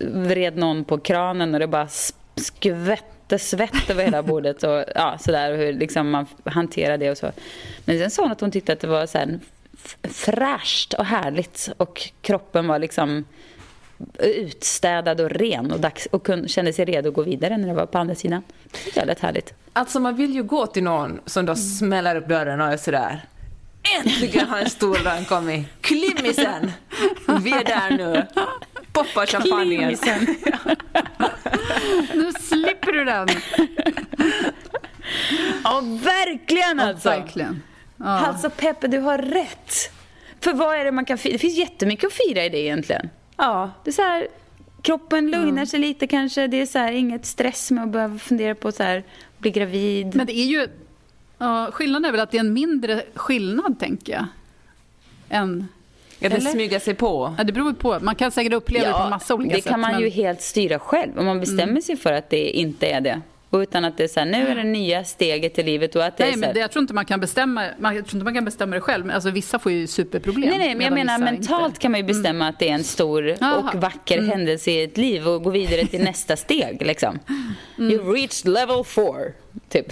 vred någon på kranen och det bara skvätte svett över hela bordet och ja, sådär hur liksom man hanterar det och så. Men sen sa hon att hon tyckte att det var så här fräscht och härligt och kroppen var liksom utstädad och ren och, dags, och kun, kände sig redo att gå vidare när det var på andra sidan. Det väldigt härligt. Alltså man vill ju gå till någon som då smäller upp dörren och är sådär Äntligen har en stor dag kommit! Klimmisen! Vi är där nu! Poppa champagnen! Nu slipper du den! Ja, verkligen alltså! Verkligen. Ja. Alltså Peppe, du har rätt. För vad är det man kan fira? Det finns jättemycket att fira i det egentligen. Ja, Det är så här, kroppen lugnar sig lite kanske. Det är så här, inget stress med att behöva fundera på så här, bli gravid. Men det är ju... Ja, skillnaden är väl att det är en mindre skillnad, tänker jag. Än, ja det Eller? smyger sig på. ja, det beror på. Man kan säkert uppleva det på massa olika det sätt. kan man men- Mm. ju helt styra själv. Om man bestämmer sig för att det inte är det. Utan att det är så här, nu är det nya steget i livet och att det Nej, är men här, det, jag tror inte man kan bestämma man, jag tror inte man kan bestämma det själv. Alltså, vissa får ju superproblem. Nej, nej, men jag menar mentalt inte. kan man ju bestämma att det är en stor Jaha. och vacker händelse i ett liv och gå vidare till nästa steg. Liksom. Mm. You've reached level four, typ.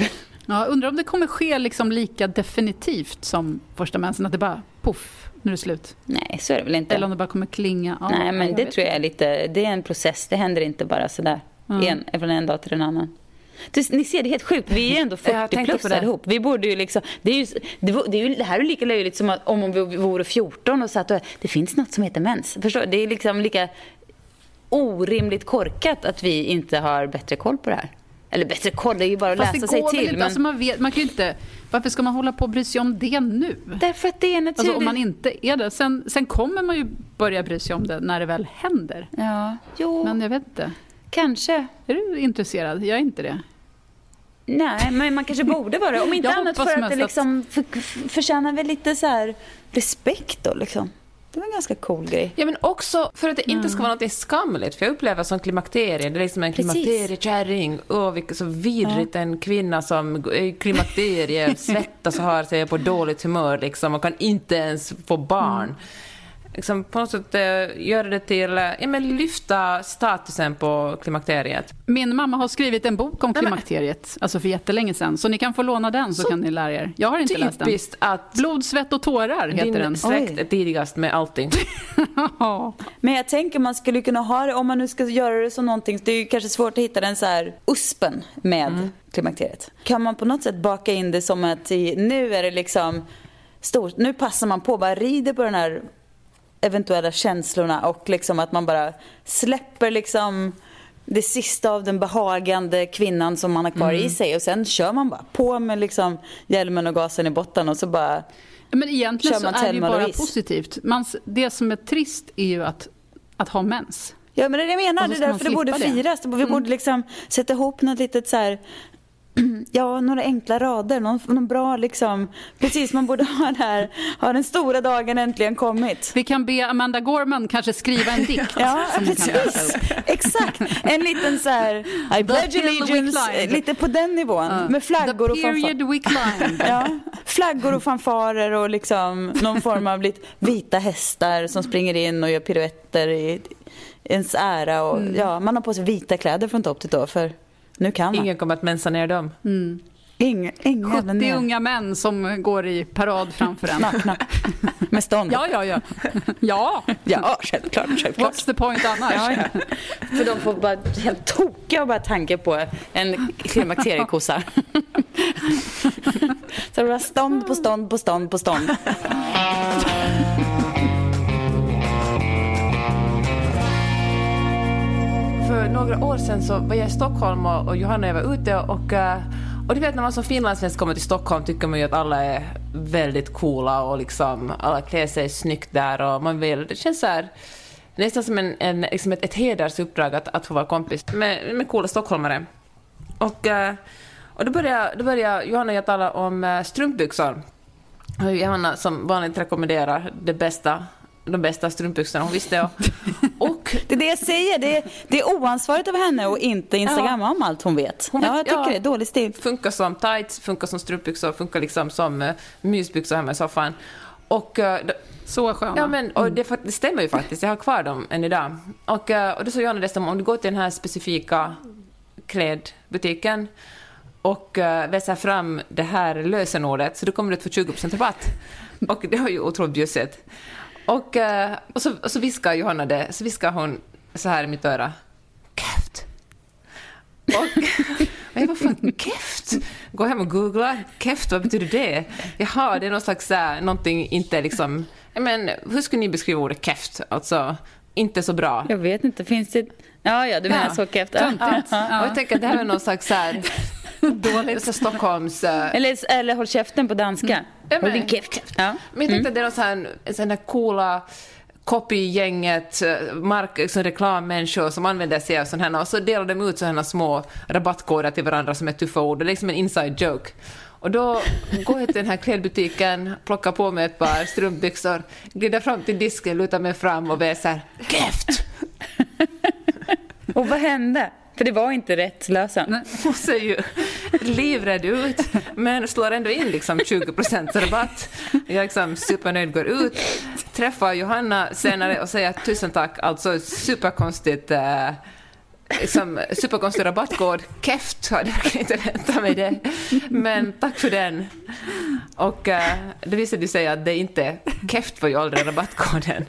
Ja, undrar om det kommer ske liksom lika definitivt som första mensen. Att det bara poff, nu är det slut. Nej, så är det väl inte. Eller om det bara kommer klinga. Ja, Nej, men det tror jag är lite, det är en process. Det händer inte bara sådär, en, från en dag till en annan. Ni ser, det är helt sjukt. Vi är ändå Jag 40 tänkte plus det. allihop. Vi borde ju liksom, det, är ju, det, är ju, det här är ju lika löjligt som att, om vi vore 14 och satt och det finns något som heter mens. Förstår? Det är liksom lika orimligt korkat att vi inte har bättre koll på det här. Eller bättre koll, det är ju bara att Fast läsa sig till. inte. Men, Alltså man, vet, man kan inte... Varför ska man hålla på och bry sig om det nu? därför att det är naturligt. Alltså om man inte är det. Sen, sen kommer man ju börja bry sig om det när det väl händer. Ja, jo, Men jag vet inte. Kanske. Är du intresserad? Jag är inte det. Nej, men man kanske borde vara det. Om inte Jag annat för att det liksom för, för, förtjänar väl lite så här respekt då liksom. Det var en ganska cool grej. Ja, men också för att det inte ska vara något skamligt. För jag upplever som klimakterie, det är liksom en klimakteriekärring. Åh, vilket så vidrigt en kvinna som är klimakterie svettas och har sig på dåligt humör liksom och kan inte ens få barn. Liksom på något sätt eh, göra det till, eh, ja men lyfta statusen på klimakteriet. Min mamma har skrivit en bok om men- klimakteriet, alltså för jättelänge sedan. Så ni kan få låna den så, Så kan ni lära er. Jag har inte läst den. Typiskt att Blod, svett och tårar heter din den. släkt Oj. är tidigast med allting. Men jag tänker man skulle kunna ha det, om man nu ska göra det som någonting, det är ju kanske svårt att hitta den så här uspen med klimakteriet. Kan man på något sätt baka in det som att nu är det liksom stort, nu passar man på, bara rider på den här eventuella känslorna och liksom att man bara släpper liksom det sista av den behagande kvinnan som man har kvar i sig och sen kör man bara på med liksom hjälmen och gasen i botten och så bara Men egentligen så är det ju bara positivt. Man, det som är trist är ju att, att ha mens. Ja men det är det jag menar, det är därför det borde slippa det. firas. Vi borde liksom sätta ihop något litet så här Ja, några enkla rader, någon, någon bra liksom Precis, man borde ha det här Har den stora dagen äntligen kommit Vi kan be Amanda Gorman kanske skriva en dikt. Ja, precis. Exakt. En liten så här I pledge allegiance, lite på den nivån. Med flaggor och fanfarer. Ja, flaggor och fanfarer och liksom någon form av lite vita hästar som springer in och gör piruetter i ens ära. Och, ja, man har på sig vita kläder från topp till tå för nu kan man. Ingen kommer att mensa ner dem. Inga, inga 70 unga män som går i parad framför en. Nakna. Med stånd. Ja, ja, ja. Ja, ja självklart. självklart. What's the point annars? Ja, ja. För de får bara helt tokiga och bara tanke på en klimakteriekossa. Så det var stånd på stånd på stånd på stånd. För några år sedan så var jag i Stockholm och, och Johanna och jag var ute och eh, och du vet när man som finlandssvensk kommer till Stockholm tycker man ju att alla är väldigt coola och liksom alla klär sig snyggt där och man vill, det känns så här nästan som en, en, liksom ett, ett hedersuppdrag att, att få vara kompis med, med coola stockholmare. Och, eh, och då började, då började Johanna och jag tala om eh, strumpbyxor. Och Johanna som vanligt rekommenderar det bästa de bästa strumpbyxorna hon visste. Och, och det är det jag säger, det är, det är oansvarigt av henne att inte instagramma ja. om allt hon vet. Hon vet ja, jag tycker ja, det är dålig stil. Funkar som tights, funkar som strumpbyxor, funkar liksom som uh, mysbyxor hemma i soffan. Och, uh, så sköna. Ja, men, och det, det, stämmer ju faktiskt. Jag har kvar dem än idag. Och, uh, och då sa Johanna dessutom, om du går till den här specifika klädbutiken och uh, vässar fram det här lösenordet så då kommer du att få 20% rabatt. Och det var ju otroligt bjussigt. Och, eh, och, så, och så viskar Johanna det, så viskar hon så här i mitt öra. Keft. Och, och jag bara, fan, keft? Gå hem och googla. Keft, vad betyder det? Jaha, det är någon slags, äh, någonting inte liksom... Men hur skulle ni beskriva ordet keft? Alltså, inte så bra. Jag vet inte, finns det... Ja, ja, du menar ja. så keft. Ja. Ja. Och jag tänker att det här är någon slags så här... Dåligt. Så Stockholms... Uh... Eller, eller håll käften på danska. Mm. Håll din käft. Ja. Men jag tänkte mm. att det är någon sån här, sån här coola copygänget, eh, mark, liksom reklammänniskor som använder sig av sådana här och så delar de ut sådana små rabattkoder till varandra som är tuffa ord. Det är liksom en inside joke. Och då går jag till den här klädbutiken, plockar på mig ett par strumpbyxor, glider fram till disken, lutar mig fram och väser ”Käft!” Och vad hände? För det var inte rätt lösen. Hon ser ju livrädd ut, men slår ändå in liksom 20% rabatt. Jag är liksom supernöjd, går ut, träffar Johanna senare och säger tusen tack, alltså superkonstigt eh, som superkonstig rabattkod. Keft hade jag inte väntat mig det. Men tack för den. Och uh, det visade sig att det inte Keft var ju aldrig rabattkoden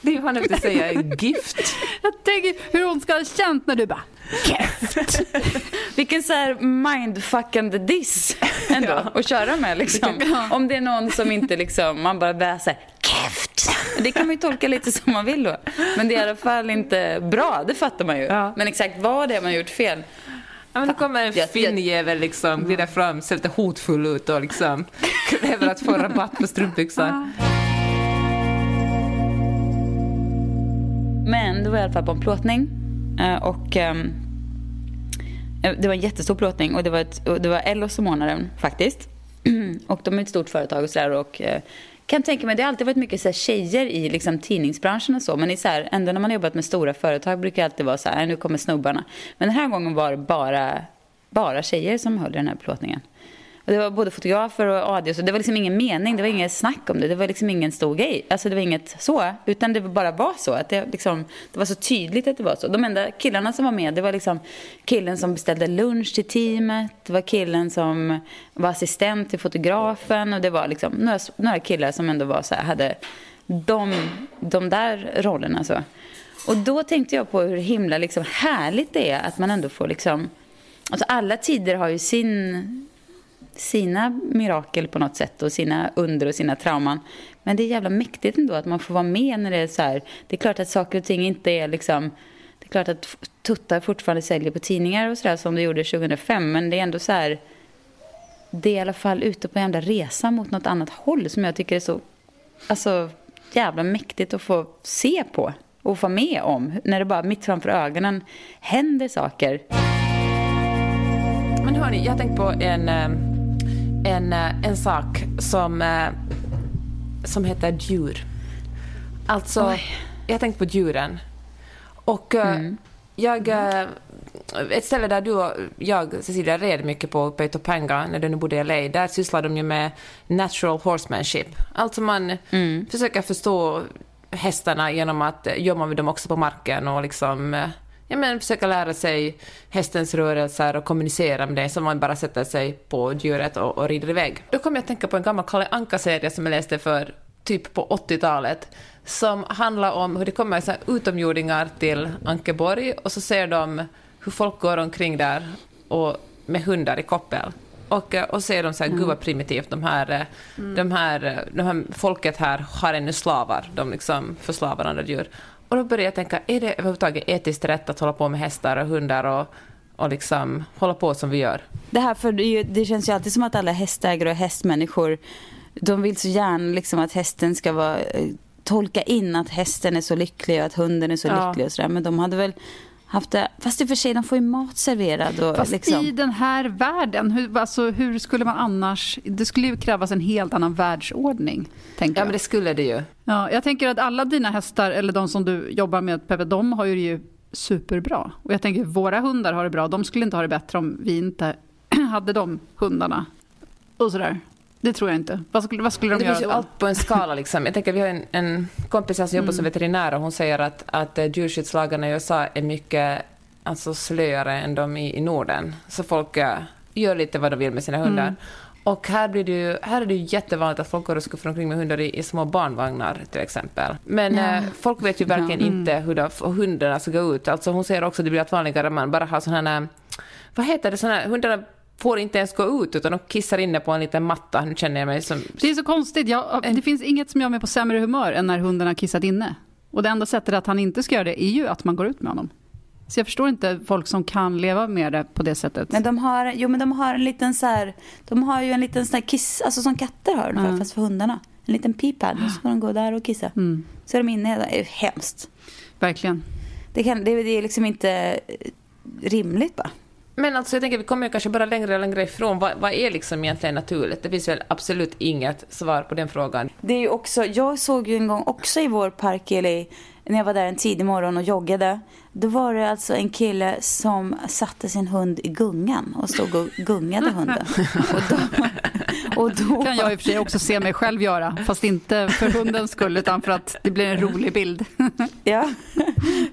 det Johanna vill säga är gift. Jag tänker hur hon ska ha känt när du bara Keft. Vilken så här mindfuckande diss ändå ja. att köra med liksom. Om det är någon som inte liksom, man bara säga keft. Det kan man ju tolka lite som man vill då. Men det är i alla fall inte bra, det fattar man ju. Ja. Men exakt vad det är man gjort fel. Ja, men då kommer en finnjävel liksom, glider fram, ser lite hotfull ut och liksom kräver att få rabatt på strumpbyxor. Men det var i alla fall på en plåtning. Eh, och ehm, eh, det var en jättestor plåtning och det var, ett, det var Ellos som ordnade den faktiskt. och de är ett stort företag och sådär och eh, kan tänka mig, det har alltid varit mycket så här, tjejer i liksom, tidningsbranschen och så. Men i så här, ändå när man har jobbat med stora företag brukar det alltid vara så här, äh, nu kommer snubbarna. Men den här gången var det bara, bara tjejer som höll i den här plåtningen. Och det var både fotografer och AD, så det var liksom ingen mening, det var inget snack om det. Det var liksom ingen stor grej. Alltså det var inget så, utan det bara var så. Att det, liksom, det var så tydligt att det var så. De enda killarna som var med, det var liksom killen som beställde lunch till teamet. Det var killen som var assistent till fotografen och det var liksom några, några killar som ändå var så här, hade de, de där rollerna så. Och då tänkte jag på hur himla liksom härligt det är att man ändå får liksom Alltså alla tider har ju sin sina mirakel på något sätt och sina under och sina trauman. Men det är jävla mäktigt ändå att man får vara med när det är så här. Det är klart att saker och ting inte är liksom... Det är klart att tuttar fortfarande säljer på tidningar och sådär som det gjorde 2005. Men det är ändå så här... Det är i alla fall ute på en jävla resa mot något annat håll som jag tycker är så... Alltså jävla mäktigt att få se på och få med om. När det bara mitt framför ögonen händer saker. Men hörni, jag har tänkt på en eh, en, eh, en sak som, eh, som heter djur. Alltså, Oj. jag har tänkt på djuren. Och eh, mm. jag... Ett ställe där du och jag, Cecilia, red mycket på uppe i Topanga när du nu bodde i LA, där sysslar de ju med natural horsemanship. Alltså man mm. försöker förstå hästarna genom att jobba med dem också på marken och liksom ja, men försöka lära sig hästens rörelser och kommunicera med det som man bara sätter sig på djuret och, och rider iväg. Då kom jag att tänka på en gammal Kalle Anka-serie som jag läste för typ på 80-talet som handlar om hur det kommer så utomjordingar till Ankeborg och så ser de hur folk går omkring där och med hundar i koppel. Och, eh, och ser de så här, mm. gud vad primitivt, de här, eh, mm. de, här, eh, de här folket här har ännu slavar, de liksom förslavar andra djur. Och då började jag tänka, är det överhuvudtaget etiskt rätt att hålla på med hästar och hundar och, och liksom hålla på som vi gör? Det här, för det, det känns ju alltid som att alla hästägare och hästmänniskor, de vill så gärna liksom att hästen ska vara tolka in att hästen är så lycklig och att hunden är så ja. lycklig och sådär. Men de hade väl haft det, fast i och för sig, de får ju mat serverad. Och fast liksom. i den här världen, hur, alltså, hur skulle man annars... Det skulle ju krävas en helt annan världsordning. Tänker ja, men det skulle det ju. Ja, jag tänker att alla dina hästar, eller de som du jobbar med, Peppe, de har ju det ju superbra. Och jag tänker, våra hundar har det bra. De skulle inte ha det bättre om vi inte hade de hundarna. Och sådär. Det tror jag inte. Vad skulle, vad skulle de det göra finns ju allt på en skala. Liksom. Jag tänker, vi har en, en kompis som jobbar mm. som veterinär och hon säger att, att eh, djurskyddslagarna i USA är mycket alltså, slöare än de i, i Norden. Så folk uh, gör lite vad de vill med sina hundar. Mm. Och här, blir det ju, här är det ju jättevanligt att folk går och skuffar omkring med hundar i, i små barnvagnar till exempel. Men ja. eh, folk vet ju verkligen ja. mm. inte hur de, hundarna ska gå ut. Alltså hon säger också att det blir allt vanligare att man bara har sådana här, vad heter det, sådana här, hundarna får inte ens gå ut utan de kissar inne på en liten matta. Nu känner jag mig som... Det är så konstigt. Jag, det finns inget som gör mig på sämre humör än när hunden har kissat inne. Och det enda sättet att han inte ska göra det är ju att man går ut med honom. Så jag förstår inte folk som kan leva med det på det sättet. Men de har, jo, men de har en liten så här, de har ju en liten sån här kiss, alltså som katter har ungefär, mm. fast för hundarna. En liten peepad, så får de gå där och kissa. Mm. Så är de inne, det är hemskt. Verkligen. Det, kan, det, det är liksom inte rimligt bara. Men alltså jag tänker vi kommer ju kanske bara längre och längre ifrån. Vad, vad, är liksom egentligen naturligt? Det finns väl absolut inget svar på den frågan. Det är ju också, jag såg ju en gång också i vår park i LA, när jag var där en tidig morgon och joggade. Då var det alltså en kille som satte sin hund i gungan och stod och gungade hunden. Och då, och då... kan jag i och för sig också se mig själv göra, fast inte för hundens skull utan för att det blir en rolig bild. ja,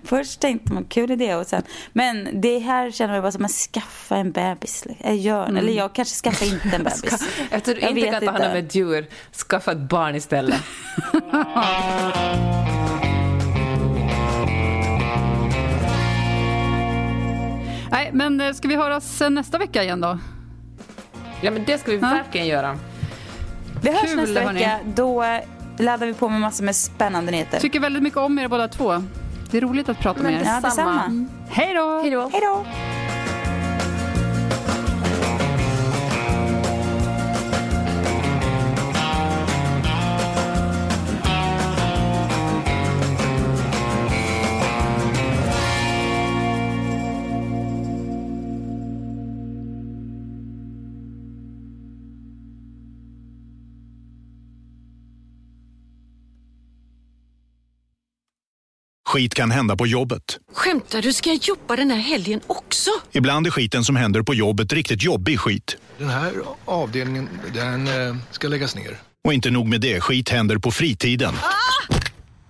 först tänkte man kul idé och sen, men det här känner jag bara som att skaffa en bebis. Jag gör, mm. Eller jag kanske skaffar inte en bebis. Eftersom du inte kan ta hand om ett djur, skaffa ett barn istället. Nej, men eh, ska vi höras eh, nästa vecka igen då? Ja, men det ska vi ja. verkligen göra. Vi hörs Kul, nästa hörni. vecka. Då eh, laddar vi på med massor med spännande nyheter. Tycker väldigt mycket om er båda två. Det är roligt att prata men med er. Ja, detsamma. Mm. Hej då! Hej då! Skit kan hända på jobbet. Skämtar du? Ska jag jobba den här helgen också? Ibland är skiten som händer på jobbet riktigt jobbig skit. Den här avdelningen, den eh, ska läggas ner. Och inte nog med det, skit händer på fritiden. Ah!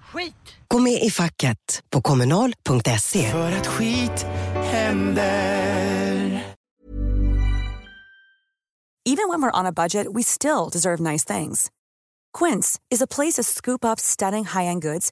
Skit! Gå med i facket på kommunal.se. För att skit händer. Even when we're on a budget we still deserve nice things. Quince is a place to scoop up stunning high-end goods